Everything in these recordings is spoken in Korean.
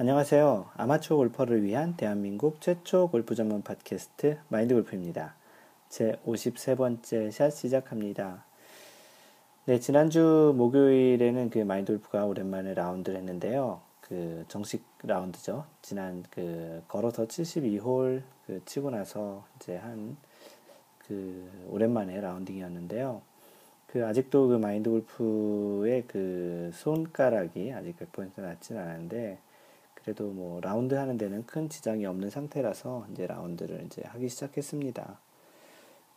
안녕하세요. 아마추어 골퍼를 위한 대한민국 최초 골프 전문 팟캐스트 마인드 골프입니다. 제 53번째 샷 시작합니다. 네, 지난주 목요일에는 그 마인드 골프가 오랜만에 라운드를 했는데요. 그 정식 라운드죠. 지난 그 걸어서 72홀 그 치고 나서 이제 한 그 오랜만에 라운딩이었는데요. 그 아직도 그 마인드 골프의 그 손가락이 아직 100% 낫진 않은데 그래도 뭐 라운드 하는 데는 큰 지장이 없는 상태라서 이제 라운드를 이제 하기 시작했습니다.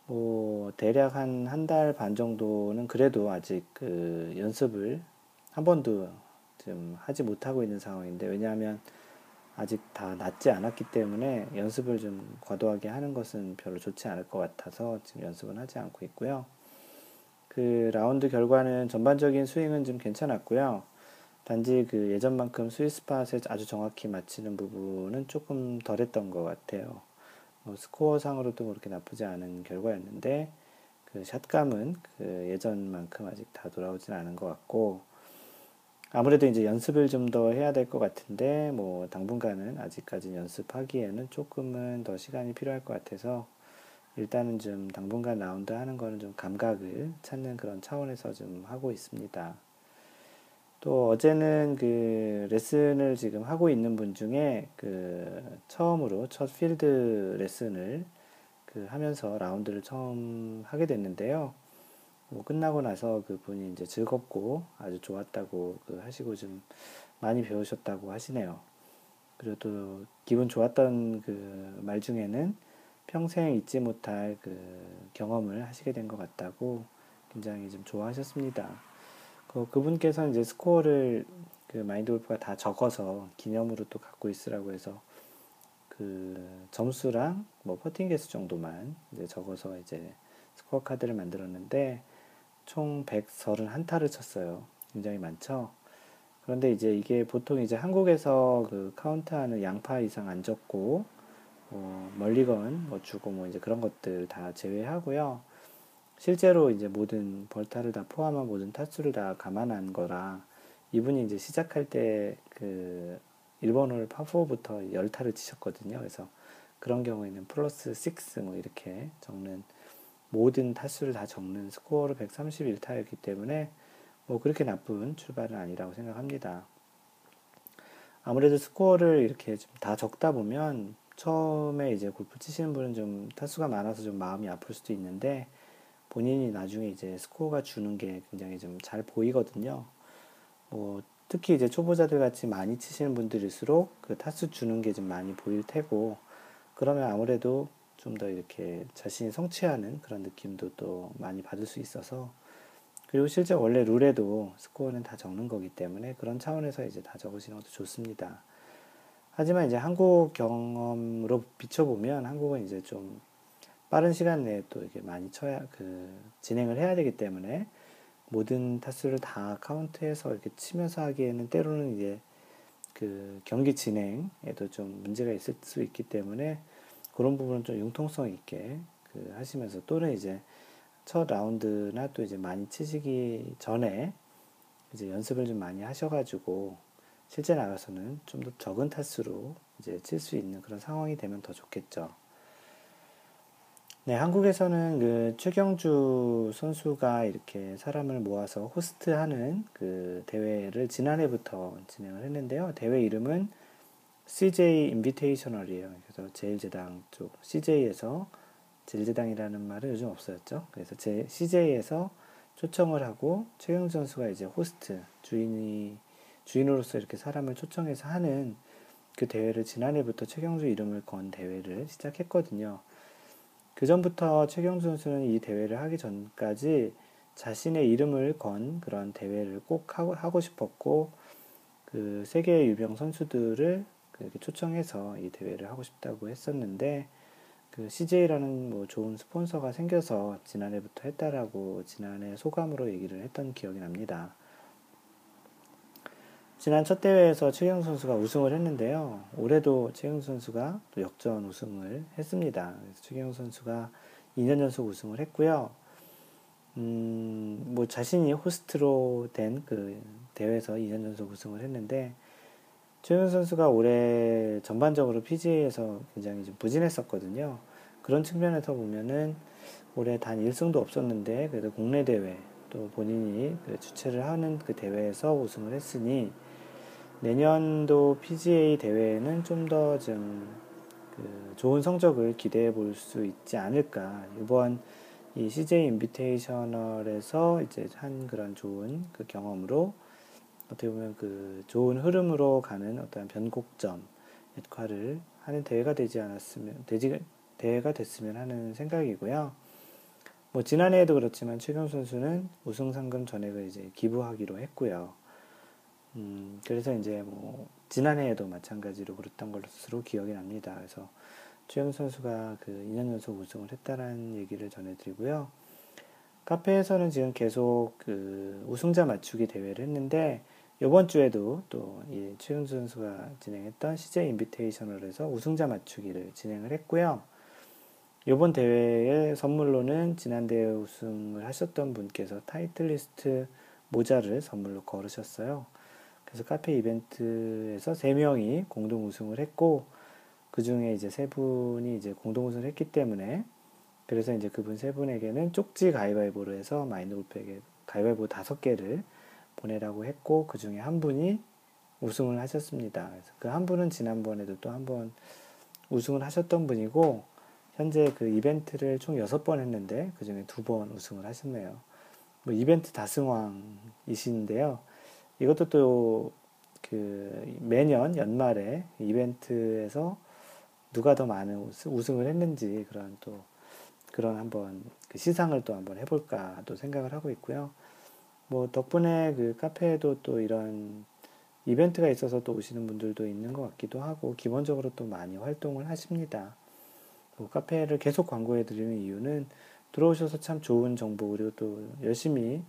뭐 대략 한 한 달 반 정도는 그래도 아직 그 연습을 한 번도 좀 하지 못하고 있는 상황인데 왜냐하면 아직 다 낫지 않았기 때문에 연습을 좀 과도하게 하는 것은 별로 좋지 않을 것 같아서 지금 연습은 하지 않고 있고요. 그 라운드 결과는 전반적인 스윙은 좀 괜찮았고요. 단지 그 예전만큼 스위스팟에 아주 정확히 맞히는 부분은 조금 덜했던 것 같아요. 뭐 스코어 상으로도 그렇게 나쁘지 않은 결과였는데 그 샷감은 그 예전만큼 아직 다 돌아오진 않은 것 같고 아무래도 이제 연습을 좀 더 해야 될 것 같은데 뭐 당분간은 아직까지 연습하기에는 조금은 더 시간이 필요할 것 같아서 일단은 좀 당분간 라운드 하는 거는 좀 감각을 찾는 그런 차원에서 좀 하고 있습니다. 또 어제는 그 레슨을 지금 하고 있는 분 중에 그 처음으로 첫 필드 레슨을 그 하면서 라운드를 처음 하게 됐는데요. 뭐 끝나고 나서 그분이 이제 즐겁고 아주 좋았다고 그 하시고 좀 많이 배우셨다고 하시네요. 그리고 또 기분 좋았던 그 말 중에는 평생 잊지 못할 그 경험을 하시게 된 것 같다고 굉장히 좀 좋아하셨습니다. 그, 그분께서는 이제 스코어를 그 마인드 골프가 다 적어서 기념으로 또 갖고 있으라고 해서 그 점수랑 뭐 퍼팅 개수 정도만 이제 적어서 이제 스코어 카드를 만들었는데 총 131타를 쳤어요. 굉장히 많죠. 그런데 이제 이게 보통 이제 한국에서 그 카운트하는 양파 이상 안 적고 뭐 멀리건 뭐 주고 뭐 이제 그런 것들 다 제외하고요. 실제로 이제 모든 벌타를 다 포함한 모든 타수를 다 감안한 거라 이분이 이제 시작할 때 그 1번 홀 파4부터 10타를 치셨거든요. 그래서 그런 경우에는 플러스 6 뭐 이렇게 적는 모든 타수를 다 적는 스코어로 131타였기 때문에 뭐 그렇게 나쁜 출발은 아니라고 생각합니다. 아무래도 스코어를 이렇게 좀 다 적다 보면 처음에 이제 골프 치시는 분은 좀 타수가 많아서 좀 마음이 아플 수도 있는데 본인이 나중에 이제 스코어가 주는 게 굉장히 좀 잘 보이거든요. 뭐 특히 이제 초보자들 같이 많이 치시는 분들일수록 그 타수 주는 게 좀 많이 보일 테고 그러면 아무래도 좀 더 이렇게 자신이 성취하는 그런 느낌도 또 많이 받을 수 있어서 그리고 실제 원래 룰에도 스코어는 다 적는 거기 때문에 그런 차원에서 이제 다 적으시는 것도 좋습니다. 하지만 이제 한국 경험으로 비춰보면 한국은 이제 좀 빠른 시간 내에 또 이게 많이 쳐야 그 진행을 해야 되기 때문에 모든 타수를 다 카운트해서 이렇게 치면서 하기에는 때로는 이제 그 경기 진행에도 좀 문제가 있을 수 있기 때문에 그런 부분은 좀 융통성 있게 그 하시면서 또는 이제 첫 라운드나 또 이제 많이 치시기 전에 이제 연습을 좀 많이 하셔가지고 실제 나가서는 좀 더 적은 타수로 이제 칠 수 있는 그런 상황이 되면 더 좋겠죠. 네, 한국에서는 그 최경주 선수가 이렇게 사람을 모아서 호스트하는 그 대회를 지난해부터 진행을 했는데요. 대회 이름은 CJ 인비테이셔널이에요. 그래서 제일제당 쪽 CJ에서 제일제당이라는 말은 요즘 없어졌죠. 그래서 제 CJ에서 초청을 하고 최경주 선수가 이제 호스트 주인이 주인으로서 이렇게 사람을 초청해서 하는 그 대회를 지난해부터 최경주 이름을 건 대회를 시작했거든요. 그 전부터 최경주 선수는 이 대회를 하기 전까지 자신의 이름을 건 그런 대회를 꼭 하고, 하고 싶었고 그 세계 유명 선수들을 그렇게 초청해서 이 대회를 하고 싶다고 했었는데 그 CJ라는 뭐 좋은 스폰서가 생겨서 지난해부터 했다라고 지난해 소감으로 얘기를 했던 기억이 납니다. 지난 첫 대회에서 최경 선수가 우승을 했는데요. 올해도 최경 선수가 또 역전 우승을 했습니다. 그래서 최경 선수가 2년 연속 우승을 했고요. 음, 뭐 자신이 호스트로 된 그 대회에서 2년 연속 우승을 했는데 최윤 선수가 올해 전반적으로 PGA에서 굉장히 좀 부진했었거든요. 그런 측면에서 보면은 올해 단 1승도 없었는데 그래도 국내 대회 또 본인이 그 주최를 하는 그 대회에서 우승을 했으니 내년도 PGA 대회에는 좀더좀 그 좋은 성적을 기대해 볼 수 있지 않을까. 이번 이 CJ 인비테이셔널에서 이제 한 그런 좋은 그 경험으로 어떻게 보면 그 좋은 흐름으로 가는 어떤 변곡점 역할을 하는 대회가 되지 않았으면 되지 대회가 됐으면 하는 생각이고요. 뭐 지난해에도 그렇지만 최경 선수는 우승 상금 전액을 이제 기부하기로 했고요. 음, 그래서 이제 뭐 지난해에도 마찬가지로 그랬던 것으로 기억이 납니다. 그래서 최영 선수가 그 2년 연속 우승을 했다라는 얘기를 전해드리고요. 카페에서는 지금 계속 그 우승자 맞추기 대회를 했는데 이번 주에도 또이 최윤 선수가 진행했던 CJ 인비테이셔널에서 우승자 맞추기를 진행을 했고요. 이번 대회의 선물로는 지난 대회 우승을 하셨던 분께서 타이틀리스트 모자를 선물로 걸으셨어요. 그래서 카페 이벤트에서 3명이 공동 우승을 했고, 그 중에 이제 세 분이 이제 공동 우승을 했기 때문에, 그래서 이제 그분 세 분에게는 쪽지 가위바위보로 해서 마인드 골프에게 가위바위보 다섯 개를 보내라고 했고 그 중에 한 분이 우승을 하셨습니다. 그한 분은 지난번에도 또 한 번 우승을 하셨던 분이고 현재 그 이벤트를 총 여섯 번 했는데 그 중에 두 번 우승을 하셨네요. 뭐 이벤트 다승왕이신데요. 이것도 또 그 매년 연말에 이벤트에서 누가 더 많은 우승을 했는지 그런 또 그런 한번 그 시상을 또 한번 해볼까 또 생각을 하고 있고요. 뭐 덕분에 그 카페에도 또 이런 이벤트가 있어서 또 오시는 분들도 있는 것 같기도 하고 기본적으로 또 많이 활동을 하십니다. 그 카페를 계속 광고해 드리는 이유는 들어오셔서 참 좋은 정보 그리고 또 열심히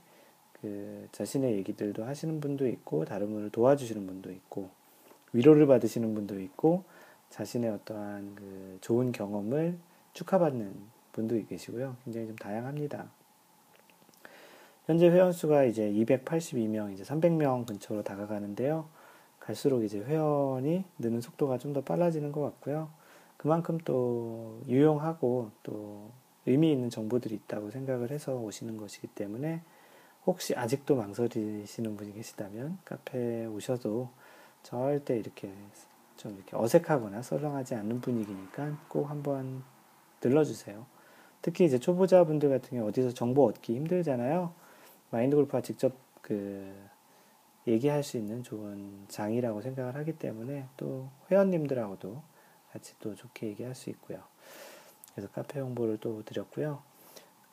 그 자신의 얘기들도 하시는 분도 있고 다른 분을 도와주시는 분도 있고 위로를 받으시는 분도 있고 자신의 어떠한 그 좋은 경험을 축하받는 분도 계시고요. 굉장히 좀 다양합니다. 현재 회원수가 이제 282명, 이제 300명 근처로 다가가는데요. 갈수록 이제 회원이 느는 속도가 좀 더 빨라지는 것 같고요. 그만큼 또 유용하고 또 의미 있는 정보들이 있다고 생각을 해서 오시는 것이기 때문에 혹시 아직도 망설이시는 분이 계시다면 카페에 오셔도 절대 이렇게 좀 이렇게 어색하거나 썰렁하지 않는 분위기니까 꼭 한번 들러주세요. 특히 이제 초보자분들 같은 경우 어디서 정보 얻기 힘들잖아요. 마인드 골프가 직접 그 얘기할 수 있는 좋은 장이라고 생각을 하기 때문에 또 회원님들하고도 같이 또 좋게 얘기할 수 있고요. 그래서 카페 홍보를 또 드렸고요.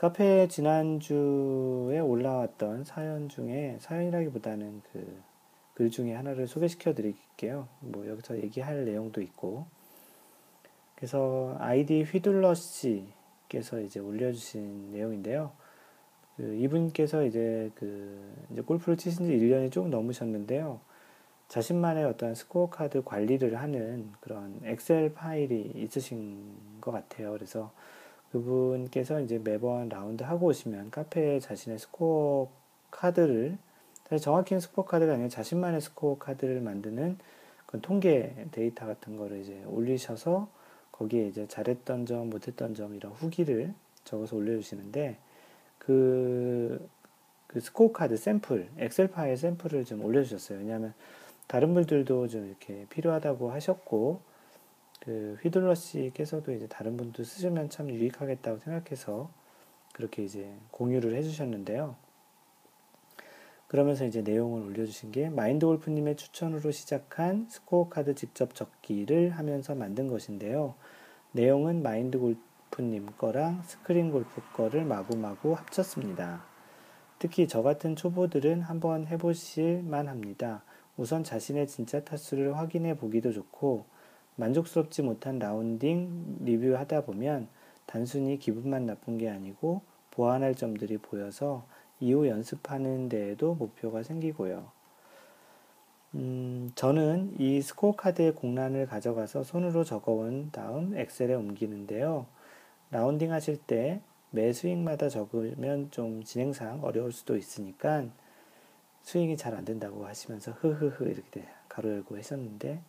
카페 지난주에 올라왔던 사연 중에 사연이라기보다는 그 글 중에 하나를 소개시켜 드릴게요. 뭐 여기서 얘기할 내용도 있고. 그래서 아이디 휘둘러 씨께서 이제 올려주신 내용인데요. 그 이분께서 이제 그 이제 골프를 치신 지 1년이 조금 넘으셨는데요. 자신만의 어떤 스코어 카드 관리를 하는 그런 엑셀 파일이 있으신 것 같아요. 그래서 그분께서 이제 매번 라운드 하고 오시면 카페에 자신의 스코어 카드를 사실 정확히는 스코어 카드가 아니라 자신만의 스코어 카드를 만드는 그 통계 데이터 같은 거를 이제 올리셔서 거기에 이제 잘했던 점, 못했던 점 이런 후기를 적어서 올려주시는데 그, 그 스코어 카드 샘플, 엑셀 파일 샘플을 좀 올려주셨어요. 왜냐하면 다른 분들도 좀 이렇게 필요하다고 하셨고, 그 휘둘러 씨께서도 이제 다른 분도 쓰시면 참 유익하겠다고 생각해서 그렇게 이제 공유를 해주셨는데요. 그러면서 이제 내용을 올려주신 게 마인드 골프님의 추천으로 시작한 스코어 카드 직접 적기를 하면서 만든 것인데요. 내용은 마인드 골프 골프님 거랑 스크린 골프 거를 마구마구 합쳤습니다. 특히 저 같은 초보들은 한번 해보실 만합니다. 우선 자신의 진짜 타수를 확인해 보기도 좋고 만족스럽지 못한 라운딩 리뷰하다 보면 단순히 기분만 나쁜 게 아니고 보완할 점들이 보여서 이후 연습하는 데에도 목표가 생기고요. 음, 저는 이 스코어 카드의 공란을 가져가서 손으로 적어온 다음 엑셀에 옮기는데요. 라운딩 하실 때 매 스윙마다 적으면 좀 진행상 어려울 수도 있으니까 스윙이 잘 안 된다고 하시면서 흐흐흐 이렇게 가로 열고 하셨는데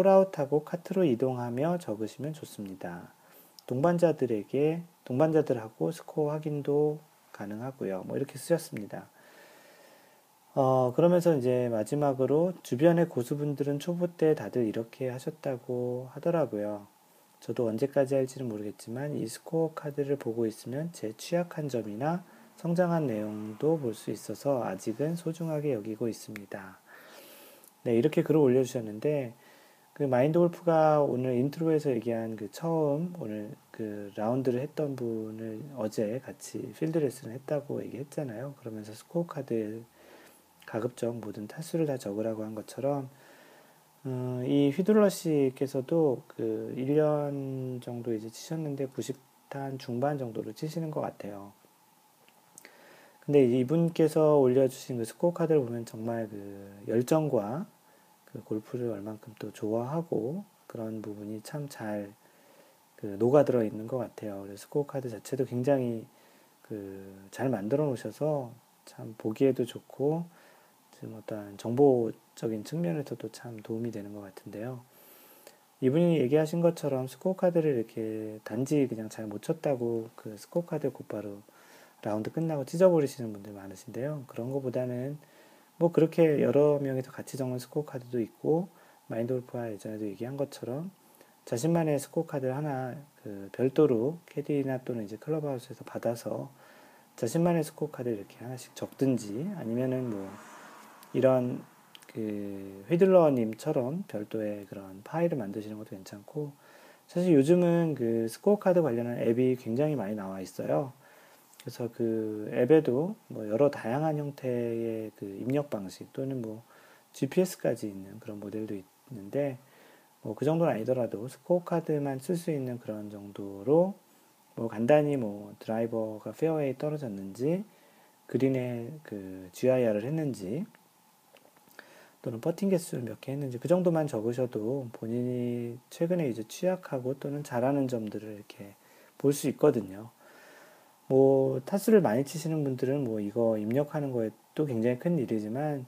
홀아웃하고 카트로 이동하며 적으시면 좋습니다. 동반자들에게 동반자들하고 스코어 확인도 가능하고요. 뭐 이렇게 쓰셨습니다. 어, 그러면서 이제 마지막으로 주변의 고수분들은 초보 때 다들 이렇게 하셨다고 하더라고요. 저도 언제까지 할지는 모르겠지만 이 스코어 카드를 보고 있으면 제 취약한 점이나 성장한 내용도 볼 수 있어서 아직은 소중하게 여기고 있습니다. 네, 이렇게 글을 올려주셨는데, 그 마인드 골프가 오늘 인트로에서 얘기한 그 처음 오늘 그 라운드를 했던 분을 어제 같이 필드 레슨을 했다고 얘기했잖아요. 그러면서 스코어 카드에 가급적 모든 타수를 다 적으라고 한 것처럼 어, 이 휘둘러 씨께서도 그 1년 정도 이제 치셨는데 90타 중반 정도로 치시는 것 같아요. 근데 이분께서 올려주신 그 스코어 카드를 보면 정말 그 열정과 그 골프를 얼만큼 또 좋아하고 그런 부분이 참 잘 그 녹아들어 있는 것 같아요. 그래서 스코어 카드 자체도 굉장히 그 잘 만들어 놓으셔서 참 보기에도 좋고 좀 어떤 정보적인 측면에서도 참 도움이 되는 것 같은데요. 이분이 얘기하신 것처럼 스코어 카드를 이렇게 단지 그냥 잘 못 쳤다고 그 스코어 카드 곧바로 라운드 끝나고 찢어버리시는 분들 많으신데요. 그런 것보다는 뭐 그렇게 여러 명이서 같이 적는 스코어 카드도 있고 마인드 골프가 예전에도 얘기한 것처럼 자신만의 스코어 카드를 하나 그 별도로 캐디나 또는 이제 클럽하우스에서 받아서 자신만의 스코어 카드를 이렇게 하나씩 적든지 아니면은 뭐 이런 그 휘둘러님처럼 별도의 그런 파일을 만드시는 것도 괜찮고 사실 요즘은 그 스코어 카드 관련한 앱이 굉장히 많이 나와 있어요. 그래서 그 앱에도 뭐 여러 다양한 형태의 그 입력 방식 또는 뭐 GPS까지 있는 그런 모델도 있는데 뭐 그 정도는 아니더라도 스코어 카드만 쓸 수 있는 그런 정도로 뭐 간단히 뭐 드라이버가 페어웨이 떨어졌는지 그린에 그 GIR을 했는지 또는 퍼팅 개수를 몇 개 했는지 그 정도만 적으셔도 본인이 최근에 이제 취약하고 또는 잘하는 점들을 이렇게 볼 수 있거든요. 뭐 타수를 많이 치시는 분들은 뭐 이거 입력하는 또 굉장히 큰 일이지만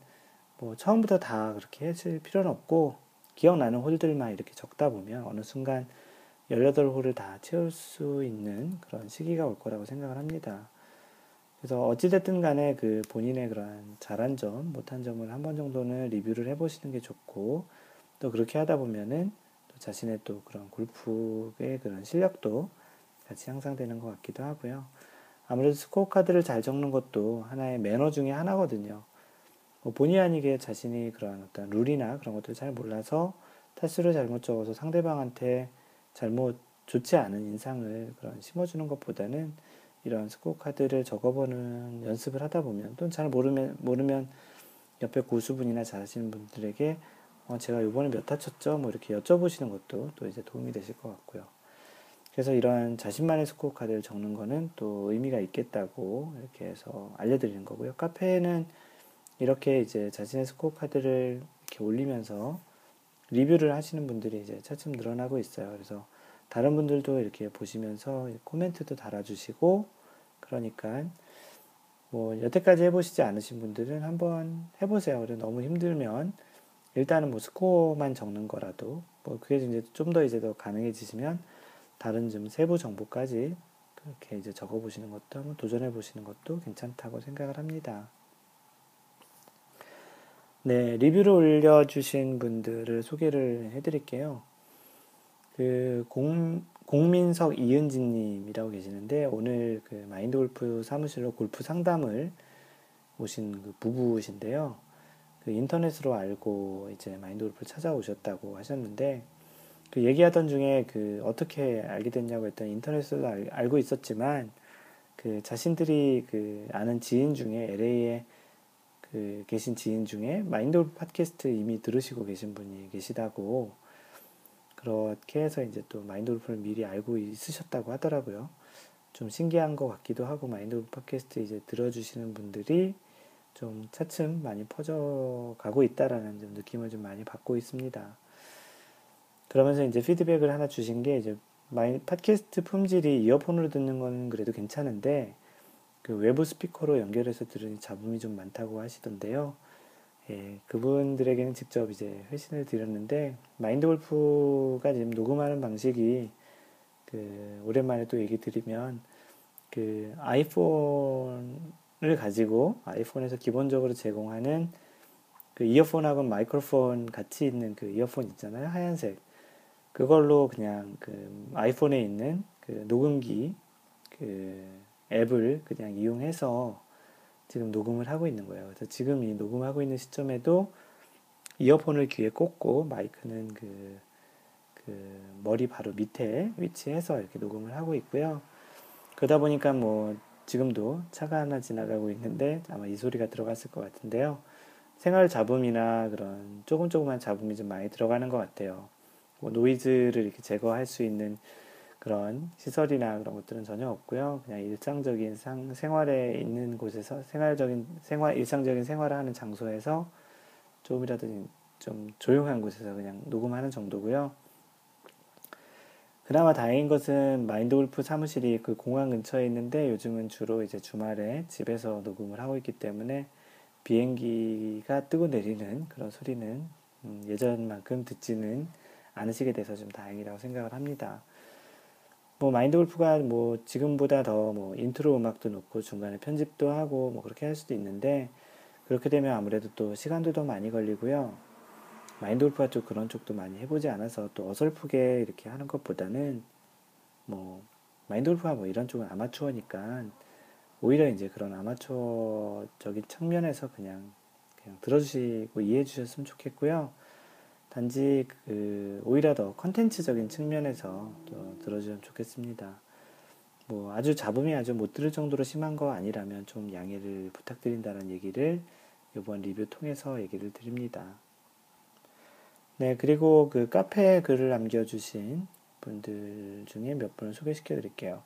뭐 처음부터 다 그렇게 해줄 필요는 없고 기억나는 홀들만 이렇게 적다 보면 어느 순간 18홀을 다 채울 수 있는 그런 시기가 올 거라고 생각을 합니다. 그래서 어찌됐든 간에 그 본인의 그러한 잘한 점, 못한 점을 한 번 정도는 리뷰를 해보시는 게 좋고 또 그렇게 하다 보면은 또 자신의 또 그런 골프의 그런 실력도 같이 향상되는 것 같기도 하고요. 아무래도 스코어 카드를 잘 적는 것도 하나의 매너 중에 하나거든요. 뭐 본의 아니게 자신이 그런 어떤 룰이나 그런 것들을 잘 몰라서 타수를 잘못 적어서 상대방한테 잘못 좋지 않은 인상을 그런 심어주는 것보다는 이런 스코어 카드를 적어보는 연습을 하다 보면 또 잘 모르면 모르면 옆에 고수분이나 잘하시는 분들에게 어, 제가 이번에 몇 타 쳤죠? 뭐 이렇게 여쭤보시는 것도 또 이제 도움이 되실 것 같고요. 그래서 이러한 자신만의 스코어 카드를 적는 거는 또 의미가 있겠다고 이렇게 해서 알려드리는 거고요. 카페에는 이렇게 이제 자신의 스코어 카드를 이렇게 올리면서 리뷰를 하시는 분들이 이제 차츰 늘어나고 있어요. 그래서 다른 분들도 이렇게 보시면서 코멘트도 달아주시고 그러니까 뭐 여태까지 해보시지 않으신 분들은 한번 해보세요. 그래 너무 힘들면 일단은 뭐 스코어만 적는 거라도 뭐 그게 이제 좀 더 이제 더 가능해지시면 다른 좀 세부 정보까지 그렇게 이제 적어 보시는 것도 한번 도전해 보시는 것도 괜찮다고 생각을 합니다. 네, 리뷰를 올려주신 분들을 소개를 해드릴게요. 그 공, 공민석 이은지님이라고 계시는데 오늘 그 마인드 골프 사무실로 골프 상담을 오신 그 부부신데요. 그 인터넷으로 알고 이제 마인드 골프를 찾아오셨다고 하셨는데 그 얘기하던 중에 그 어떻게 알게 됐냐고 했더니 인터넷으로 알, 알고 있었지만 그 자신들이 그 아는 지인 중에 LA에 그 계신 지인 중에 마인드 골프 팟캐스트 이미 들으시고 계신 분이 계시다고 그렇게 해서 이제 또 마인드 골프를 미리 알고 있으셨다고 하더라고요. 좀 신기한 것 같기도 하고 마인드 골프 팟캐스트 이제 들어주시는 분들이 좀 차츰 많이 퍼져가고 있다라는 좀 느낌을 좀 많이 받고 있습니다. 그러면서 이제 피드백을 하나 주신 게 이제 마이 팟캐스트 품질이 이어폰으로 듣는 건 그래도 괜찮은데 그 외부 스피커로 연결해서 들으니 잡음이 좀 많다고 하시던데요. 예, 그분들에게는 직접 이제 회신을 드렸는데 마인드 골프가 지금 녹음하는 방식이 그 오랜만에 또 얘기 드리면 그 아이폰을 가지고 아이폰에서 기본적으로 제공하는 그 이어폰하고 마이크로폰 같이 있는 그 이어폰 있잖아요 하얀색 그걸로 그냥 그 아이폰에 있는 그 녹음기 그 앱을 그냥 이용해서 지금 녹음을 하고 있는 거예요. 그래서 지금 이 녹음하고 있는 시점에도 이어폰을 귀에 꽂고 마이크는 그, 그 머리 바로 밑에 위치해서 이렇게 녹음을 하고 있고요. 그러다 보니까 뭐 지금도 차가 하나 지나가고 있는데 아마 이 소리가 들어갔을 것 같은데요. 생활 잡음이나 그런 조금 조금만 잡음이 좀 많이 들어가는 것 같아요. 뭐 노이즈를 이렇게 제거할 수 있는 그런 시설이나 그런 것들은 전혀 없고요. 그냥 일상적인 상, 생활에 있는 곳에서 생활적인 생활 일상적인 생활을 하는 장소에서 조금이라도 좀 조용한 곳에서 그냥 녹음하는 정도고요. 그나마 다행인 것은 마인드 골프 사무실이 그 공항 근처에 있는데 요즘은 주로 이제 주말에 집에서 녹음을 하고 있기 때문에 비행기가 뜨고 내리는 그런 소리는 음 예전만큼 듣지는 않으시게 돼서 좀 다행이라고 생각을 합니다. 뭐 마인드 골프가 뭐 지금보다 더 뭐 인트로 음악도 넣고 중간에 편집도 하고 뭐 그렇게 할 수도 있는데 그렇게 되면 아무래도 또 시간도 더 많이 걸리고요. 마인드 골프가 좀 그런 쪽도 많이 해보지 않아서 또 어설프게 이렇게 하는 것보다는 뭐 마인드 골프가 뭐 이런 쪽은 아마추어니까 오히려 이제 그런 아마추어적인 측면에서 그냥 그냥 들어주시고 이해해 주셨으면 좋겠고요. 단지 그 오히려 더 컨텐츠적인 측면에서 또 들어주면 좋겠습니다. 뭐 아주 잡음이 아주 못 들을 정도로 심한 거 아니라면 좀 양해를 부탁드린다는 얘기를 이번 리뷰 통해서 얘기를 드립니다. 네, 그리고 그 카페에 글을 남겨주신 분들 중에 몇 분을 소개시켜 드릴게요.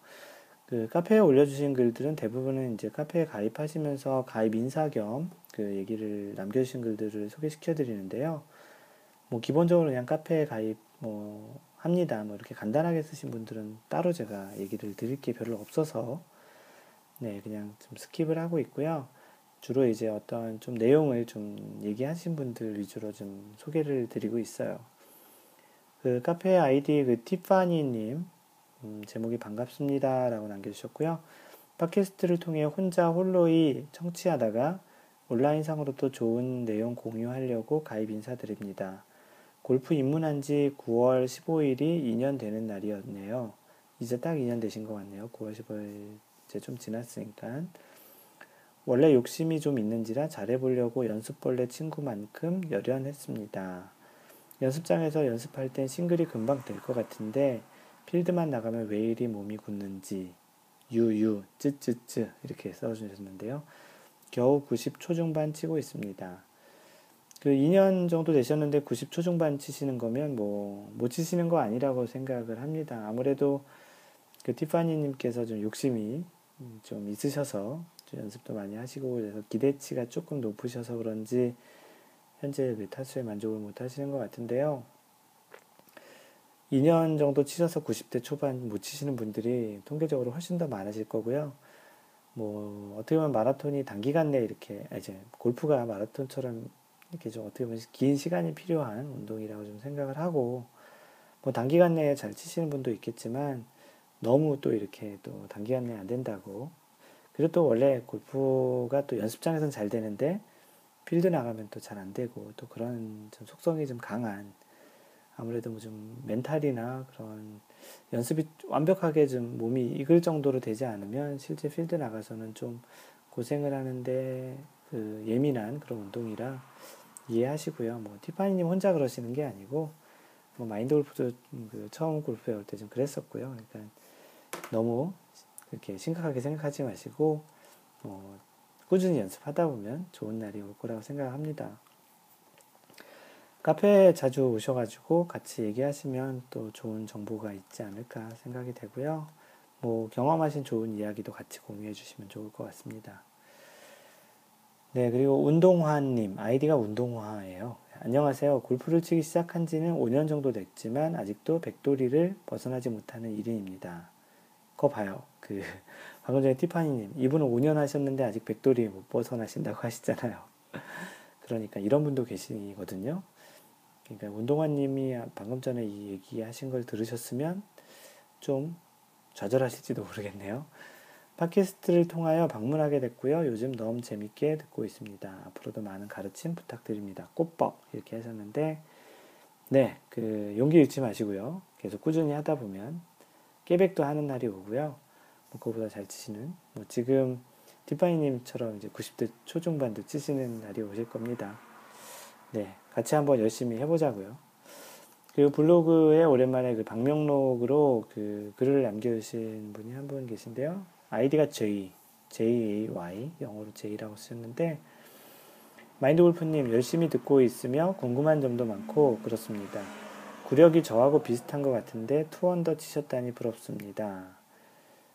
그 카페에 올려주신 글들은 대부분은 이제 카페에 가입하시면서 가입 인사 겸 그 얘기를 남겨주신 글들을 소개시켜 드리는데요. 뭐 기본적으로 그냥 카페에 가입 뭐 합니다. 뭐 이렇게 간단하게 쓰신 분들은 따로 제가 얘기를 드릴 게 별로 없어서 네 그냥 좀 skip을 하고 있고요. 주로 이제 어떤 좀 내용을 좀 얘기하신 분들 위주로 좀 소개를 드리고 있어요. 그 카페 아이디 그 티파니님 음, 제목이 반갑습니다라고 남겨주셨고요. 팟캐스트를 통해 혼자 홀로이 청취하다가 온라인상으로 또 좋은 내용 공유하려고 가입 인사드립니다. 골프 입문한 지 9월 15일이 2년 되는 날이었네요. 이제 딱 2년 되신 것 같네요. 9월 15일 이제 좀 지났으니까. 원래 욕심이 좀 있는지라 잘해보려고 연습벌레 친구만큼 열연했습니다. 연습장에서 연습할 땐 싱글이 금방 될 것 같은데 필드만 나가면 왜 이리 몸이 굳는지 유유 쯔쯔쯔 이렇게 써주셨는데요. 겨우 90 초중반 치고 있습니다. 그 2년 정도 되셨는데 90 초 중반 치시는 거면 뭐 못 치시는 거 아니라고 생각을 합니다. 아무래도 그 티파니님께서 좀 욕심이 좀 있으셔서 좀 연습도 많이 하시고 그래서 기대치가 조금 높으셔서 그런지 현재 그 타수에 만족을 못 하시는 것 같은데요. 2년 정도 치셔서 90대 초반 못 치시는 분들이 통계적으로 훨씬 더 많으실 거고요. 뭐 어떻게 보면 마라톤이 단기간 내에 이렇게 아, 이제 골프가 마라톤처럼 이렇게 좀 어떻게 보면 긴 시간이 필요한 운동이라고 좀 생각을 하고 뭐 단기간 내에 잘 치시는 분도 있겠지만 너무 또 이렇게 또 단기간 내에 안 된다고. 그리고 또 원래 골프가 또 연습장에서는 잘 되는데 필드 나가면 또 잘 안 되고 또 그런 좀 속성이 좀 강한 아무래도 뭐 좀 멘탈이나 그런 연습이 완벽하게 좀 몸이 익을 정도로 되지 않으면 실제 필드 나가서는 좀 고생을 하는데 그 예민한 그런 운동이라 이해하시고요. 뭐 티파니님 혼자 그러시는 게 아니고 뭐 마인드 골프도 그 처음 골프 배울 때좀 그랬었고요. 그러니까 너무 그렇게 심각하게 생각하지 마시고 뭐 꾸준히 연습하다 보면 좋은 날이 올 거라고 생각합니다. 카페에 자주 오셔가지고 같이 얘기하시면 또 좋은 정보가 있지 않을까 생각이 되고요. 뭐 경험하신 좋은 이야기도 같이 공유해 주시면 좋을 것 같습니다. 네, 그리고 운동화님, 아이디가 운동화예요. 안녕하세요. 골프를 치기 시작한 지는 5년 정도 됐지만 아직도 백돌이를 벗어나지 못하는 1인입니다. 거 봐요. 그 방금 전에 티파니님, 이분은 5년 하셨는데 아직 백돌이 못 벗어나신다고 하시잖아요. 그러니까 이런 분도 계시거든요. 그러니까 운동화님이 방금 전에 이 얘기하신 걸 들으셨으면 좀 좌절하실지도 모르겠네요. 팟캐스트를 통하여 방문하게 됐고요. 요즘 너무 재밌게 듣고 있습니다. 앞으로도 많은 가르침 부탁드립니다. 꽃뻑 이렇게 하셨는데 네, 그 용기 잃지 마시고요. 계속 꾸준히 하다 보면 깨백도 하는 날이 오고요. 뭐 그거보다 잘 치시는 뭐 지금 디파이님처럼 이제 90대 초중반도 치시는 날이 오실 겁니다. 네, 같이 한번 열심히 해보자고요. 그리고 블로그에 오랜만에 그 방명록으로 그 글을 남겨주신 분이 한 분 계신데요. 아이디가 J, J-A-Y, 영어로 J라고 쓰셨는데, 마인드 골프님 열심히 듣고 있으며 궁금한 점도 많고 그렇습니다. 구력이 저하고 비슷한 것 같은데 two under 치셨다니 부럽습니다.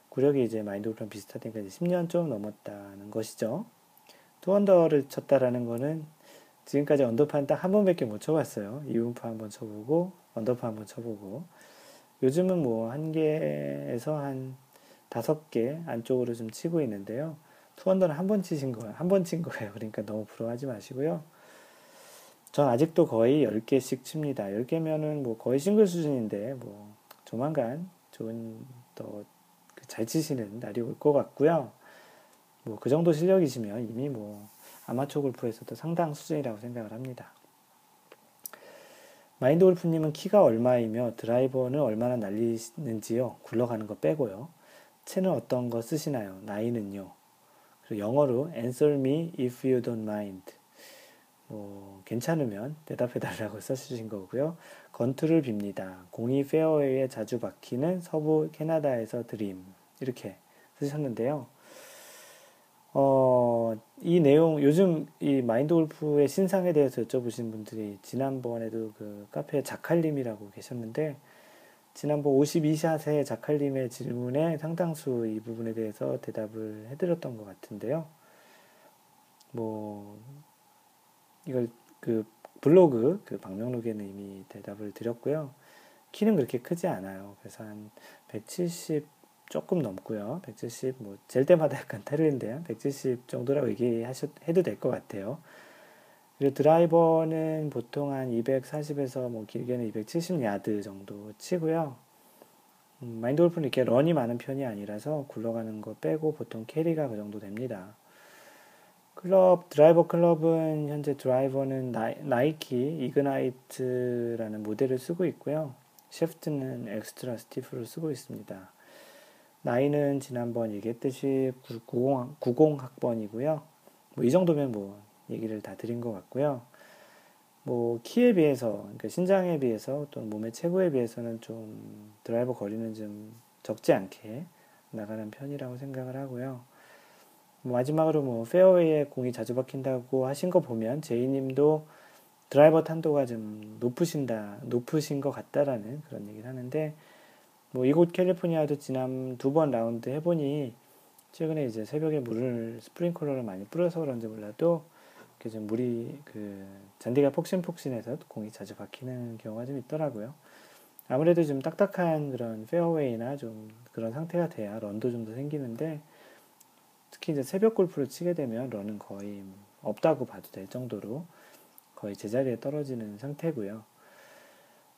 구력이 이제 마인드 골프랑 비슷하니까 이제 10년 좀 넘었다는 것이죠. two under를 쳤다라는 거는 지금까지 언더파는 딱한 번밖에 못 쳐봤어요. 이븐파 한 번 쳐보고 언더파 한 번 쳐보고 요즘은 뭐 한 개에서 한 다섯 개 안쪽으로 좀 치고 있는데요. two under는 한 번 치신 거예요. 한 번 친 거예요. 그러니까 너무 부러워하지 마시고요. 전 아직도 거의 10개씩 칩니다. 10개면은 뭐 거의 싱글 수준인데 뭐 조만간 좋은 더 잘 치시는 날이 올 것 같고요. 뭐 그 정도 실력이시면 이미 뭐 아마추어 골프에서도 상당 수준이라고 생각을 합니다. 마인드 골프님은 키가 얼마이며 드라이버는 얼마나 날리는지요? 굴러가는 거 빼고요. 채는 어떤 거 쓰시나요? 나이는요? 영어로 answer me if you don't mind. 뭐 괜찮으면 대답해 달라고 써주신 거고요. 건투를 빕니다. 공이 페어웨이에 자주 박히는 서부 캐나다에서 드림 이렇게 쓰셨는데요. 어, 이 내용, 요즘 이 마인드 골프의 신상에 대해서 여쭤보신 분들이 지난번에도 그 카페 자칼님이라고 계셨는데, 지난번 52샷의 자칼님의 질문에 상당수 이 부분에 대해서 대답을 해드렸던 것 같은데요. 뭐, 이걸 그 블로그, 그 방명록에는 이미 대답을 드렸고요. 키는 그렇게 크지 않아요. 그래서 한 170, 조금 넘고요. 170, 뭐, 잴 때마다 약간 틀린데요. 170 정도라고 얘기해도 될 것 같아요. 그리고 드라이버는 보통 한 240에서 뭐 길게는 270 야드 정도 치고요. 음, 마인드 골프는 이렇게 런이 많은 편이 아니라서 굴러가는 거 빼고 보통 캐리가 그 정도 됩니다. 클럽, 드라이버 클럽은 현재 드라이버는 나이키 Ignite라는 모델을 쓰고 있고요. 샤프트는 extra stiff를 쓰고 있습니다. 나이는 지난번 얘기했듯이 90, 90학번이고요. 뭐 이 정도면 뭐 얘기를 다 드린 것 같고요. 뭐 키에 비해서, 그러니까 신장에 비해서 또 몸의 체구에 비해서는 좀 드라이버 거리는 좀 적지 않게 나가는 편이라고 생각을 하고요. 뭐 마지막으로 뭐 페어웨이에 공이 자주 박힌다고 하신 거 보면 제이님도 드라이버 탄도가 좀 높으신다, 높으신 것 같다라는 그런 얘기를 하는데 뭐 이곳 캘리포니아도 지난 두 번 라운드 해보니 최근에 이제 새벽에 물을 스프링클러를 많이 뿌려서 그런지 몰라도 좀 물이 그 잔디가 폭신폭신해서 공이 자주 박히는 경우가 좀 있더라고요. 아무래도 좀 딱딱한 그런 페어웨이나 좀 그런 상태가 돼야 런도 좀 더 생기는데 특히 이제 새벽 골프를 치게 되면 런은 거의 없다고 봐도 될 정도로 거의 제자리에 떨어지는 상태고요.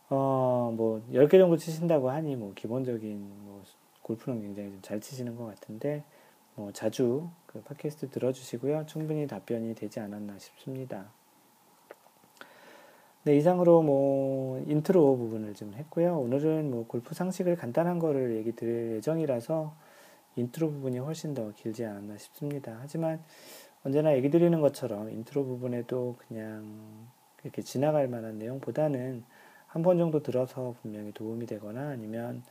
어, 뭐, 10개 정도 치신다고 하니, 뭐, 기본적인, 뭐, 골프는 굉장히 좀 잘 치시는 것 같은데, 뭐, 자주 그 팟캐스트 들어주시고요. 충분히 답변이 되지 않았나 싶습니다. 네, 이상으로 뭐, 인트로 부분을 좀 했고요. 오늘은 뭐, 골프 상식을 간단한 거를 얘기 드릴 예정이라서, 인트로 부분이 훨씬 더 길지 않았나 싶습니다. 하지만, 언제나 얘기 드리는 것처럼 인트로 부분에도 그냥 이렇게 지나갈 만한 내용보다는 한 번 정도 들어서 분명히 도움이 되거나 아니면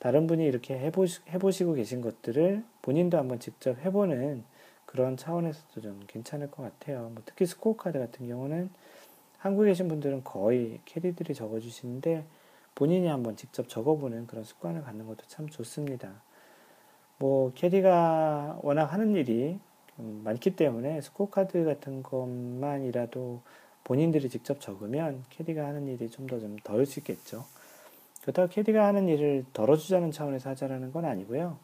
다른 분이 이렇게 해보시, 해보시고 계신 것들을 본인도 한번 직접 해보는 그런 차원에서도 좀 괜찮을 것 같아요. 뭐 특히 스코어 카드 같은 경우는 한국에 계신 분들은 거의 캐디들이 적어주시는데 본인이 한번 직접 적어보는 그런 습관을 갖는 것도 참 좋습니다. 뭐 캐디가 워낙 하는 일이 많기 때문에 스코어 카드 같은 것만이라도 본인들이 직접 적으면 캐디가 하는 일이 좀 더 좀 덜 수 있겠죠. 그렇다고 캐디가 하는 일을 덜어주자는 차원에서 하자라는 건 아니고요.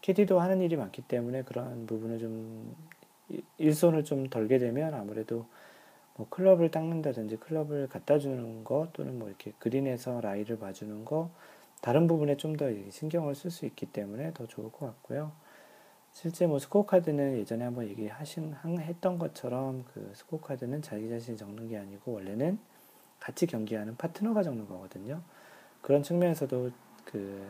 캐디도 하는 일이 많기 때문에 그러한 부분을 좀 일손을 좀 덜게 되면 아무래도 뭐 클럽을 닦는다든지 클럽을 갖다 주는 거 또는 뭐 이렇게 그린에서 라이를 봐주는 거 다른 부분에 좀 더 신경을 쓸 수 있기 때문에 더 좋을 것 같고요. 실제 뭐 스코어 카드는 예전에 한번 얘기하신 했던 것처럼 그 스코어 카드는 자기 자신이 적는 게 아니고 원래는 같이 경기하는 파트너가 적는 거거든요. 그런 측면에서도 그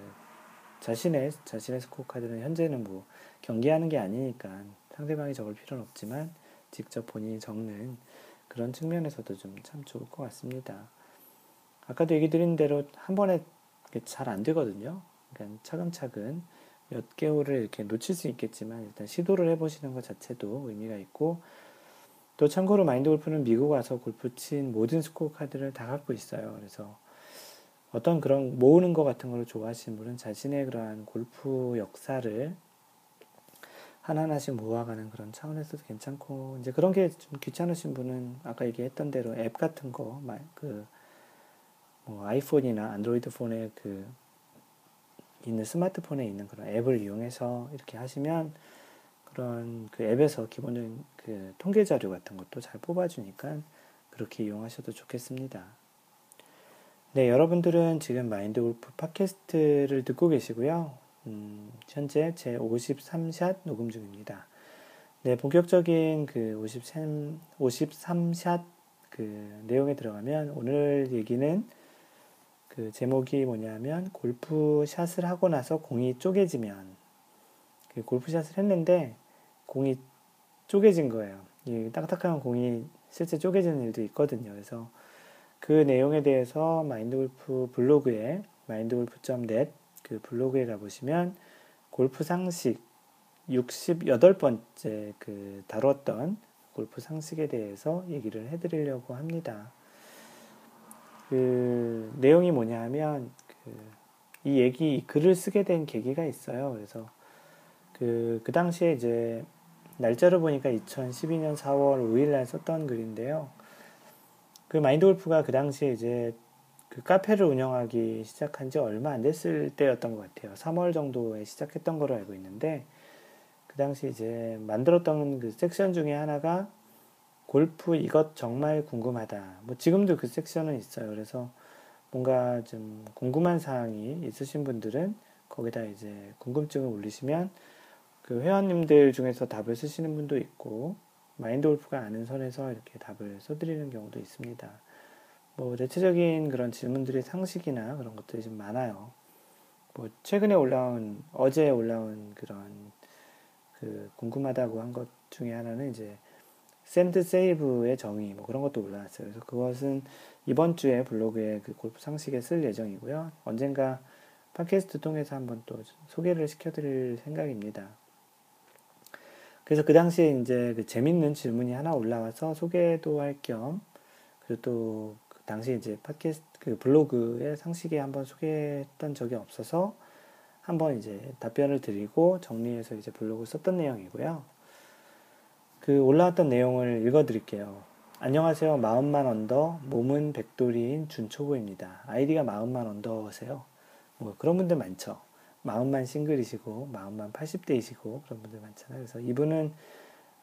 자신의 자신의 스코어 카드는 현재는 뭐 경기하는 게 아니니까 상대방이 적을 필요는 없지만 직접 본인이 적는 그런 측면에서도 좀 참 좋을 것 같습니다. 아까도 얘기 드린 대로 한 번에 잘 안 되거든요. 그러니까 차근차근 몇 개월을 이렇게 놓칠 수 있겠지만 일단 시도를 해보시는 것 자체도 의미가 있고 또 참고로 마인드 골프는 미국 와서 골프 친 모든 스코어 카드를 다 갖고 있어요. 그래서 어떤 그런 모으는 것 같은 걸 좋아하시는 분은 자신의 그러한 골프 역사를 하나하나씩 모아가는 그런 차원에서도 괜찮고 이제 그런 게 좀 귀찮으신 분은 아까 얘기했던 대로 앱 같은 거 그 뭐 아이폰이나 안드로이드 폰에 그 있는 스마트폰에 있는 그런 앱을 이용해서 이렇게 하시면 그런 그 앱에서 기본적인 그 통계 자료 같은 것도 잘 뽑아주니까 그렇게 이용하셔도 좋겠습니다. 네, 여러분들은 지금 마인드 골프 팟캐스트를 듣고 계시고요. 음, 현재 제 53샷 녹음 중입니다. 네, 본격적인 그 53, 53샷 그 내용에 들어가면 오늘 얘기는 그 제목이 뭐냐면 골프 샷을 하고 나서 공이 쪼개지면 그 골프 샷을 했는데 공이 쪼개진 거예요. 이 딱딱한 공이 실제 쪼개지는 일도 있거든요. 그래서 그 내용에 대해서 마인드골프 블로그에 마인드골프.net 그 블로그에 가보시면 골프 상식 68번째 그 다뤘던 골프 상식에 대해서 얘기를 해드리려고 합니다. 그 내용이 뭐냐 하면 얘기, 이 글을 쓰게 된 계기가 있어요. 그래서 그, 그 당시에 이제 날짜를 보니까 2012년 4월 5일 날 썼던 글인데요. 그 마인드 골프가 그 당시에 이제 그 카페를 운영하기 시작한 지 얼마 안 됐을 때였던 것 같아요. 3월 정도에 시작했던 걸로 알고 있는데, 그 당시 이제 만들었던 그 섹션 중에 하나가 골프 이것 정말 궁금하다. 뭐 지금도 그 섹션은 있어요. 그래서 뭔가 좀 궁금한 사항이 있으신 분들은 거기다 이제 궁금증을 올리시면 그 회원님들 중에서 답을 쓰시는 분도 있고 마인드 골프가 아는 선에서 이렇게 답을 써드리는 경우도 있습니다. 뭐 대체적인 그런 질문들의 상식이나 그런 것들이 좀 많아요. 뭐 최근에 올라온 어제 올라온 그런 그 궁금하다고 한 것 중에 하나는 이제 sand save의 정의 뭐 그런 것도 올라왔어요. 그래서 그것은 이번 주에 블로그에 그 골프 상식에 쓸 예정이고요. 언젠가 팟캐스트 통해서 한번 또 소개를 시켜드릴 생각입니다. 그래서 그 당시에 이제 그 재밌는 질문이 하나 올라와서 소개도 할 겸 그리고 또 그 당시 이제 팟캐스트 그 블로그에 상식에 한번 소개했던 적이 없어서 한번 이제 답변을 드리고 정리해서 이제 블로그 썼던 내용이고요. 그 올라왔던 내용을 읽어 드릴게요. 안녕하세요. 마음만 언더, 몸은 백돌이인 준초보입니다. 아이디가 마음만 언더세요. 뭐 그런 분들 많죠. 마음만 싱글이시고, 마음만 80대이시고, 그런 분들 많잖아요. 그래서 이분은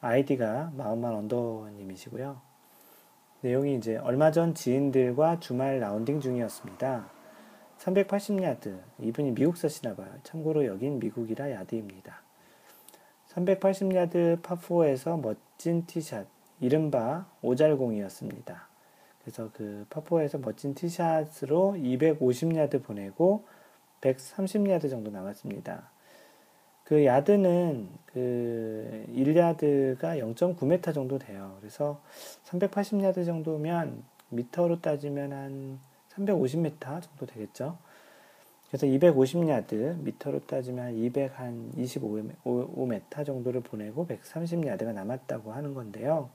아이디가 마음만 언더님이시고요. 내용이 이제 얼마 전 지인들과 주말 라운딩 중이었습니다. 380야드. 이분이 미국 사시나 봐요. 참고로 여긴 미국이라 야드입니다. 380야드 파4에서 멋진 티샷. 이른바 오잘공이었습니다. 그래서 그 파4에서 멋진 티샷으로 250야드 보내고 130야드 정도 남았습니다. 그 야드는 그 1야드가 0.9m 정도 돼요. 그래서 380야드 정도면 미터로 따지면 한 350m 정도 되겠죠. 그래서 250야드, 미터로 따지면 225m 정도를 보내고 130야드가 남았다고 하는 건데요.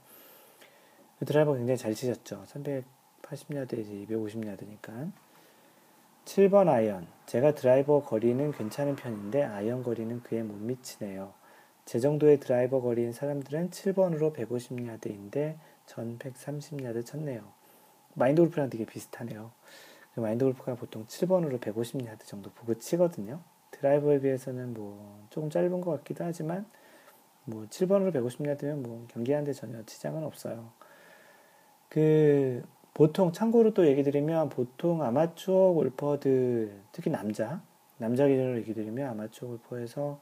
그 드라이버 굉장히 잘 치셨죠. 380야드에서 250야드니까. 7번 아이언. 제가 드라이버 거리는 괜찮은 편인데 아이언 거리는 그에 못 미치네요. 제 정도의 드라이버 거리인 사람들은 7번으로 150야드인데 전 130야드 쳤네요. 마인드 골프랑 되게 비슷하네요. 그 마인드 골프가 보통 7번으로 150야드 정도 보고 치거든요. 드라이버에 비해서는 뭐 조금 짧은 것 같기도 하지만 뭐 7번으로 150야드면 뭐 경기하는데 전혀 지장은 없어요. 그 보통 참고로 또 얘기 드리면 보통 아마추어 골퍼들 특히 남자 남자 기준으로 얘기 드리면 아마추어 골퍼에서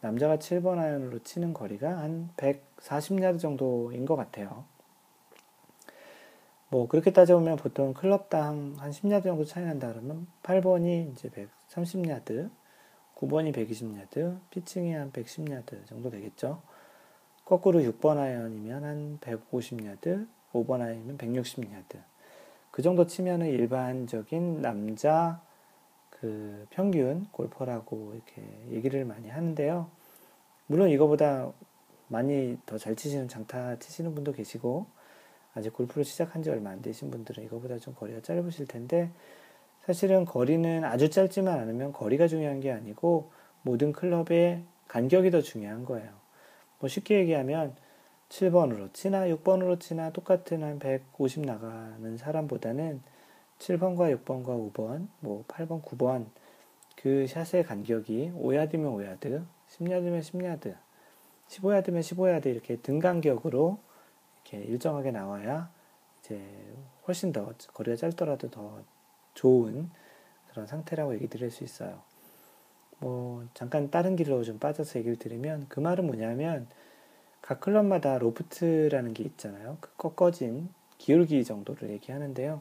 남자가 7번 아이언으로 치는 거리가 한 140야드 정도인 것 같아요. 뭐 그렇게 따져보면 보통 클럽당 한 10야드 정도 차이 난다 그러면 8번이 이제 130야드, 9번이 120야드, 피칭이 한 110야드 정도 되겠죠. 거꾸로 6번 아이언이면 한 150야드, 5번 아이언이면 160야드. 그 정도 치면은 일반적인 남자 그 평균 골퍼라고 이렇게 얘기를 많이 하는데요. 물론 이거보다 많이 더 잘 치시는 장타 치시는 분도 계시고 아직 골프를 시작한 지 얼마 안 되신 분들은 이거보다 좀 거리가 짧으실 텐데 사실은 거리는 아주 짧지만 않으면 거리가 중요한 게 아니고 모든 클럽의 간격이 더 중요한 거예요. 뭐 쉽게 얘기하면 7번으로 치나 6번으로 치나 똑같은 한 150 나가는 사람보다는 7번과 6번과 5번, 뭐 8번, 9번 그 샷의 간격이 5야드면 5야드, 10야드면 10야드, 15야드면 15야드 이렇게 등 간격으로 이렇게 일정하게 나와야 이제 훨씬 더 거리가 짧더라도 더 좋은 그런 상태라고 얘기 드릴 수 있어요. 뭐 잠깐 다른 길로 좀 빠져서 얘기를 드리면 그 말은 뭐냐면 각 클럽마다 로프트라는 게 있잖아요. 그 꺾어진 기울기 정도를 얘기하는데요.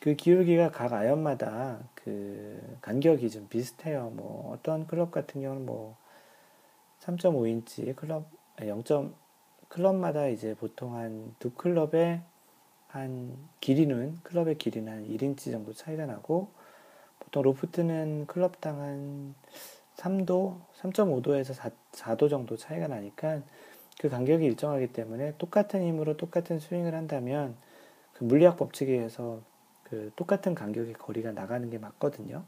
그 기울기가 각 아연마다 그 간격이 좀 비슷해요. 뭐 어떤 클럽 같은 경우는 뭐 3.5인치 클럽 0. 클럽마다 이제 보통 한 두 클럽의 한 길이는 클럽의 길이는 한 1인치 정도 차이가 나고 보통 로프트는 클럽당 한 3도, 3.5도에서 4, 4도 정도 차이가 나니까 그 간격이 일정하기 때문에 똑같은 힘으로 똑같은 스윙을 한다면 그 물리학 법칙에 의해서 그 똑같은 간격의 거리가 나가는 게 맞거든요.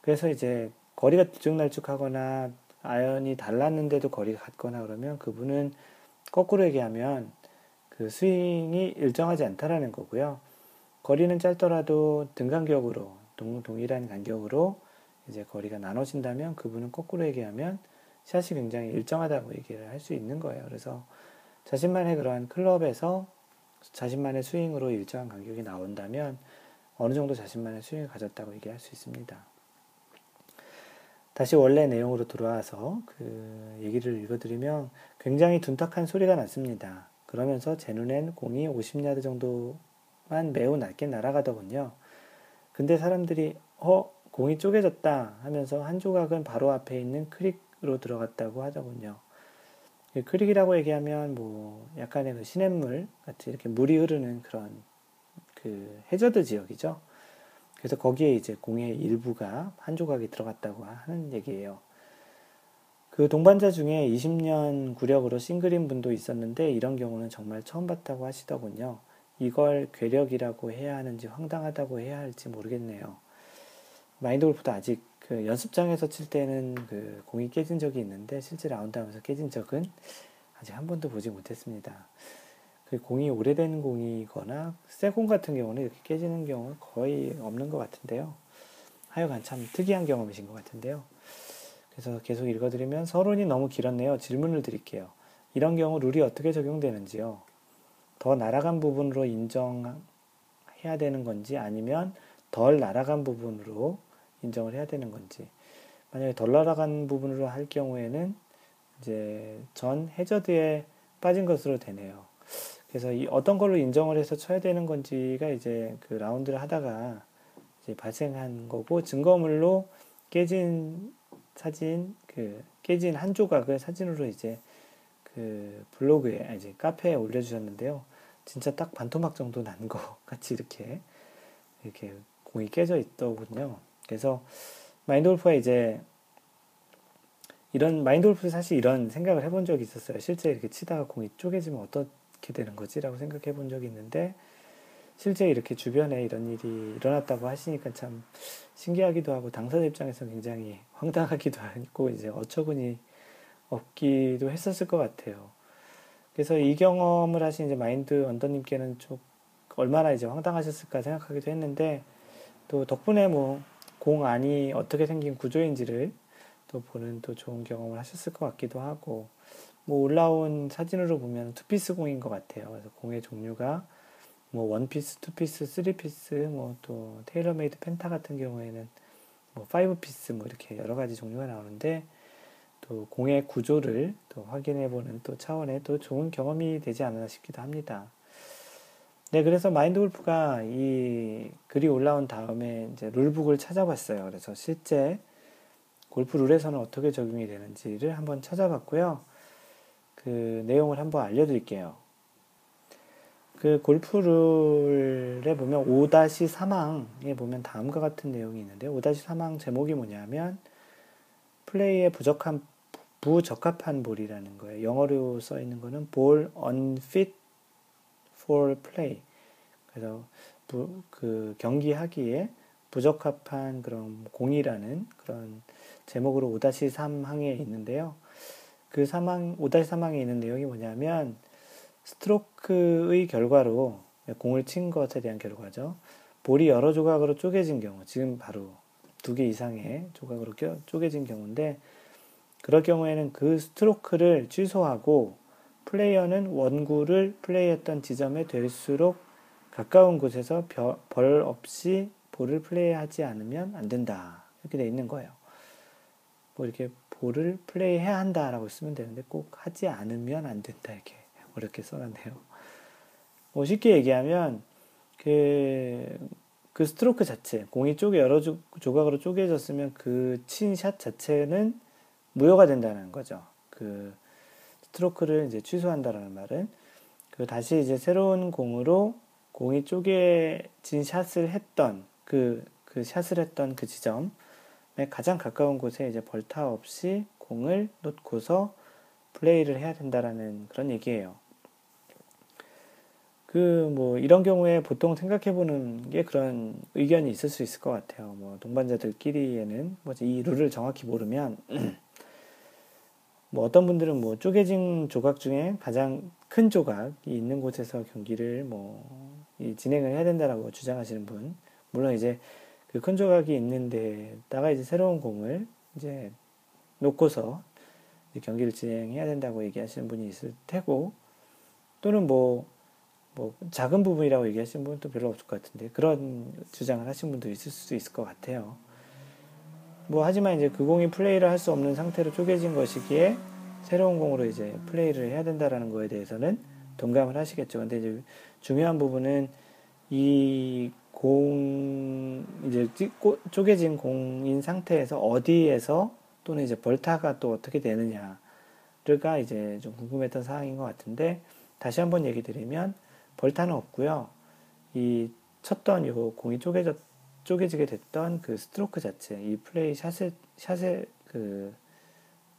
그래서 이제 거리가 들쭉날쭉하거나 아연이 달랐는데도 거리가 같거나 그러면 그분은 거꾸로 얘기하면 그 스윙이 일정하지 않다라는 거고요. 거리는 짧더라도 등간격으로 동, 동일한 간격으로 이제 거리가 나눠진다면 그분은 거꾸로 얘기하면 샷이 굉장히 일정하다고 얘기를 할 수 있는 거예요. 그래서 자신만의 그러한 클럽에서 자신만의 스윙으로 일정한 간격이 나온다면 어느 정도 자신만의 스윙을 가졌다고 얘기할 수 있습니다. 다시 원래 내용으로 돌아와서 그 얘기를 읽어드리면 굉장히 둔탁한 소리가 났습니다. 그러면서 제 눈엔 공이 50야드 정도만 매우 낮게 날아가더군요. 근데 사람들이 어 공이 쪼개졌다 하면서 한 조각은 바로 앞에 있는 크릭 으로 들어갔다고 하더군요. 크릭이라고 얘기하면 뭐 약간의 그 시냇물 같이 이렇게 물이 흐르는 그런 그 해저드 지역이죠. 그래서 거기에 이제 공의 일부가 한 조각이 들어갔다고 하는 얘기예요. 그 동반자 중에 20년 구력으로 싱글인 분도 있었는데 이런 경우는 정말 처음 봤다고 하시더군요. 이걸 괴력이라고 해야 하는지 황당하다고 해야 할지 모르겠네요. 마인드 골프도 아직 그 연습장에서 칠 때는 그 공이 깨진 적이 있는데 실제 라운드 하면서 깨진 적은 아직 한 번도 보지 못했습니다. 그 공이 오래된 공이거나 새 공 같은 경우는 이렇게 깨지는 경우는 거의 없는 것 같은데요. 하여간 참 특이한 경험이신 것 같은데요. 그래서 계속 읽어드리면 서론이 너무 길었네요. 질문을 드릴게요. 이런 경우 룰이 어떻게 적용되는지요? 더 날아간 부분으로 인정해야 되는 건지 아니면 덜 날아간 부분으로 인정을 해야 되는 건지. 만약에 덜 날아간 부분으로 할 경우에는 이제 전 해저드에 빠진 것으로 되네요. 그래서 이 어떤 걸로 인정을 해서 쳐야 되는 건지가 이제 그 라운드를 하다가 이제 발생한 거고 증거물로 깨진 사진 그 깨진 한 조각을 사진으로 이제 그 블로그에 아 이제 카페에 올려주셨는데요. 진짜 딱 반토막 정도 난 거 같이 이렇게 이렇게 공이 깨져 있더군요. 그래서 마인드 골프가 이제 이런 마인드 골프 사실 이런 생각을 해본 적이 있었어요. 실제 이렇게 치다가 공이 쪼개지면 어떻게 되는 거지라고 생각해 본 적이 있는데 실제 이렇게 주변에 이런 일이 일어났다고 하시니까 참 신기하기도 하고 당사자 입장에서 굉장히 황당하기도 하고 이제 어처구니 없기도 했었을 것 같아요. 그래서 이 경험을 하신 이제 마인드 언더님께는 좀 얼마나 이제 황당하셨을까 생각하기도 했는데 또 덕분에 뭐 공 안이 어떻게 생긴 구조인지를 또 보는 또 좋은 경험을 하셨을 것 같기도 하고 뭐 올라온 사진으로 보면 투피스 공인 것 같아요. 그래서 공의 종류가 뭐 one-piece, two-piece, three-piece, 뭐 또 TaylorMade Penta 같은 경우에는 뭐 five-piece 뭐 이렇게 여러 가지 종류가 나오는데 또 공의 구조를 또 확인해 보는 또 차원의 또 좋은 경험이 되지 않나 싶기도 합니다. 네, 그래서 마인드 골프가 이 글이 올라온 다음에 이제 룰북을 찾아봤어요. 그래서 실제 골프 룰에서는 어떻게 적용이 되는지를 한번 찾아봤고요. 그 내용을 한번 알려드릴게요. 그 골프 룰에 보면 5-3항에 보면 다음과 같은 내용이 있는데 5-3항 제목이 뭐냐면 플레이에 부족한 부적합한 볼이라는 거예요. 영어로 써 있는 거는 볼 unfit for play. 그래서 부, 그 경기하기에 부적합한 그런 공이라는 그런 제목으로 5-3항에 있는데요. 그 3항, 5-3항에 있는 내용이 뭐냐면 스트로크의 결과로 공을 친 것에 대한 결과죠. 볼이 여러 조각으로 쪼개진 경우, 지금 바로 두 개 이상의 조각으로 쪼개진 경우인데, 그럴 경우에는 그 스트로크를 취소하고 플레이어는 원구를 플레이했던 지점에 될수록 가까운 곳에서 벌 없이 볼을 플레이하지 않으면 안 된다. 이렇게 돼 있는 거예요. 뭐 이렇게 볼을 플레이해야 한다라고 쓰면 되는데 꼭 하지 않으면 안 된다. 이렇게 어렵게 써놨네요. 뭐 쉽게 얘기하면 그, 그 스트로크 자체, 공이 쪼개 여러 조, 조각으로 쪼개졌으면 그 친 샷 자체는 무효가 된다는 거죠. 그 스트로크를 이제 취소한다라는 말은 그 다시 이제 새로운 공으로 공이 쪼개진 샷을 했던 그, 그 샷을 했던 그 지점에 가장 가까운 곳에 이제 벌타 없이 공을 놓고서 플레이를 해야 된다라는 그런 얘기예요. 그 뭐 이런 경우에 보통 생각해 보는 게 그런 의견이 있을 수 있을 것 같아요. 뭐 동반자들끼리에는 뭐 이 룰을 정확히 모르면 뭐 어떤 분들은 뭐 쪼개진 조각 중에 가장 큰 조각이 있는 곳에서 경기를 뭐 진행을 해야 된다라고 주장하시는 분 물론 이제 그 큰 조각이 있는데다가 이제 새로운 공을 이제 놓고서 경기를 진행해야 된다고 얘기하시는 분이 있을 테고 또는 뭐, 뭐 작은 부분이라고 얘기하시는 분은 또 별로 없을 것 같은데 그런 주장을 하신 분도 있을 수 있을 것 같아요. 뭐 하지만 이제 그 공이 플레이를 할 수 없는 상태로 쪼개진 것이기에 새로운 공으로 이제 플레이를 해야 된다라는 거에 대해서는 동감을 하시겠죠. 근데 이제 중요한 부분은 이 공 이제 쪼개진 공인 상태에서 어디에서 또는 이제 벌타가 또 어떻게 되느냐가 이제 좀 궁금했던 사항인 것 같은데 다시 한번 얘기 드리면 벌타는 없고요. 이 쳤던 이 공이 쪼개져 쪼개지게 됐던 그 스트로크 자체, 이 플레이 샷의 샷의 그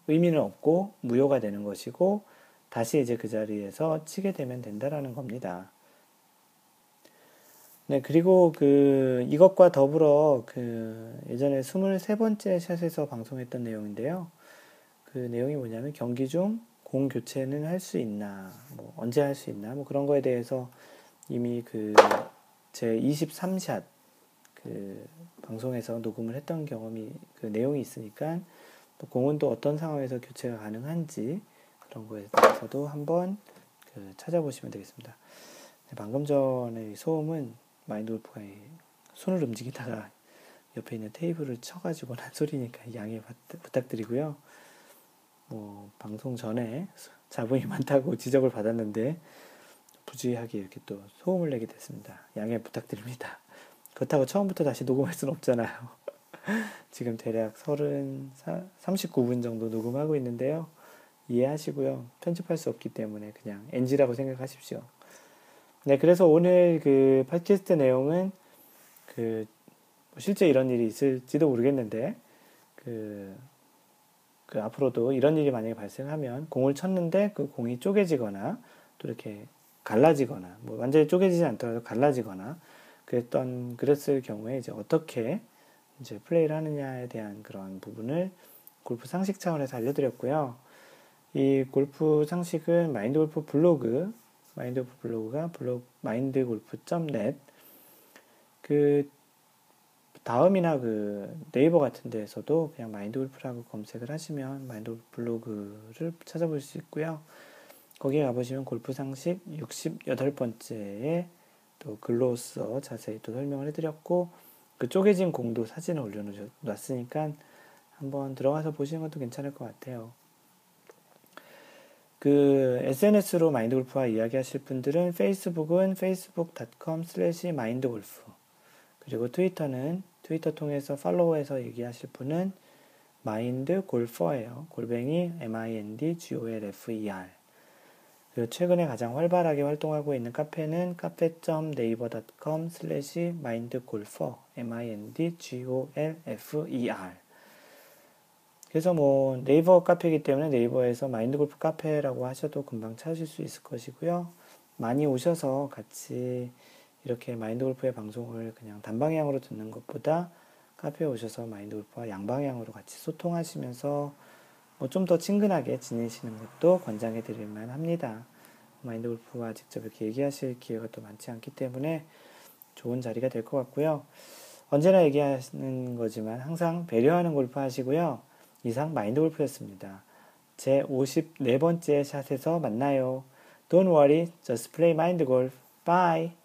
의미는 없고 무효가 되는 것이고 다시 이제 그 자리에서 치게 되면 된다라는 겁니다. 네, 그리고 그 이것과 더불어 그 예전에 23번째 샷에서 방송했던 내용인데요. 그 내용이 뭐냐면 경기 중 공 교체는 할 수 있나, 뭐 언제 할 수 있나, 뭐 그런 거에 대해서 이미 그 제 23샷 그 방송에서 녹음을 했던 경험이 그 내용이 있으니까 또 공은 또 어떤 상황에서 교체가 가능한지 그런 거에 대해서도 한번 그 찾아보시면 되겠습니다. 네, 방금 전에 소음은 마인드 골프가 손을 움직이다가 옆에 있는 테이블을 쳐가지고 난 소리니까 양해 부탁드리고요. 뭐 방송 전에 자본이 많다고 지적을 받았는데 부주의하게 이렇게 또 소음을 내게 됐습니다. 양해 부탁드립니다. 그렇다고 처음부터 다시 녹음할 수는 없잖아요. 지금 대략 30, 39분 정도 녹음하고 있는데요. 이해하시고요. 편집할 수 없기 때문에 그냥 NG라고 생각하십시오. 네, 그래서 오늘 그 팟캐스트 내용은 그 실제 이런 일이 있을지도 모르겠는데 그, 그 앞으로도 이런 일이 만약에 발생하면 공을 쳤는데 그 공이 쪼개지거나 또 이렇게 갈라지거나 뭐 완전히 쪼개지지 않더라도 갈라지거나 그랬던 그랬을 경우에 이제 어떻게 이제 플레이를 하느냐에 대한 그런 부분을 골프 상식 차원에서 알려드렸고요. 이 골프 상식은 마인드 골프 블로그 마인드 골프 블로그가 블로그 마인드 골프.net 그 다음이나 그 네이버 같은 데에서도 그냥 마인드 골프라고 검색을 하시면 마인드 골프 블로그를 찾아볼 수 있고요. 거기에 가보시면 골프 상식 68번째에 또 글로써 자세히 또 설명을 해드렸고 그 쪼개진 공도 사진을 올려놨으니까 한번 들어가서 보시는 것도 괜찮을 것 같아요. 그 SNS로 마인드 골프와 이야기하실 분들은 페이스북은 facebook.com slash mindgolf 그리고 트위터는 트위터 통해서 팔로우해서 얘기하실 분은 마인드 골퍼예요. 골뱅이 m-i-n-d-g-o-l-f-e-r 그리고 최근에 가장 활발하게 활동하고 있는 카페는 카페.naver.com slash mindgolfer m-i-n-d-g-o-l-f-e-r 그래서 뭐 네이버 카페이기 때문에 네이버에서 마인드 골프 카페라고 하셔도 금방 찾으실 수 있을 것이고요. 많이 오셔서 같이 이렇게 마인드 골프의 방송을 그냥 단방향으로 듣는 것보다 카페에 오셔서 마인드 골프와 양방향으로 같이 소통하시면서 뭐 좀 더 친근하게 지내시는 것도 권장해 드릴 만 합니다. 마인드 골프와 직접 이렇게 얘기하실 기회가 또 많지 않기 때문에 좋은 자리가 될 것 같고요. 언제나 얘기하는 거지만 항상 배려하는 골프 하시고요. 이상 마인드 골프였습니다. 제 54번째 샷에서 만나요. Don't worry, just play mind golf. Bye.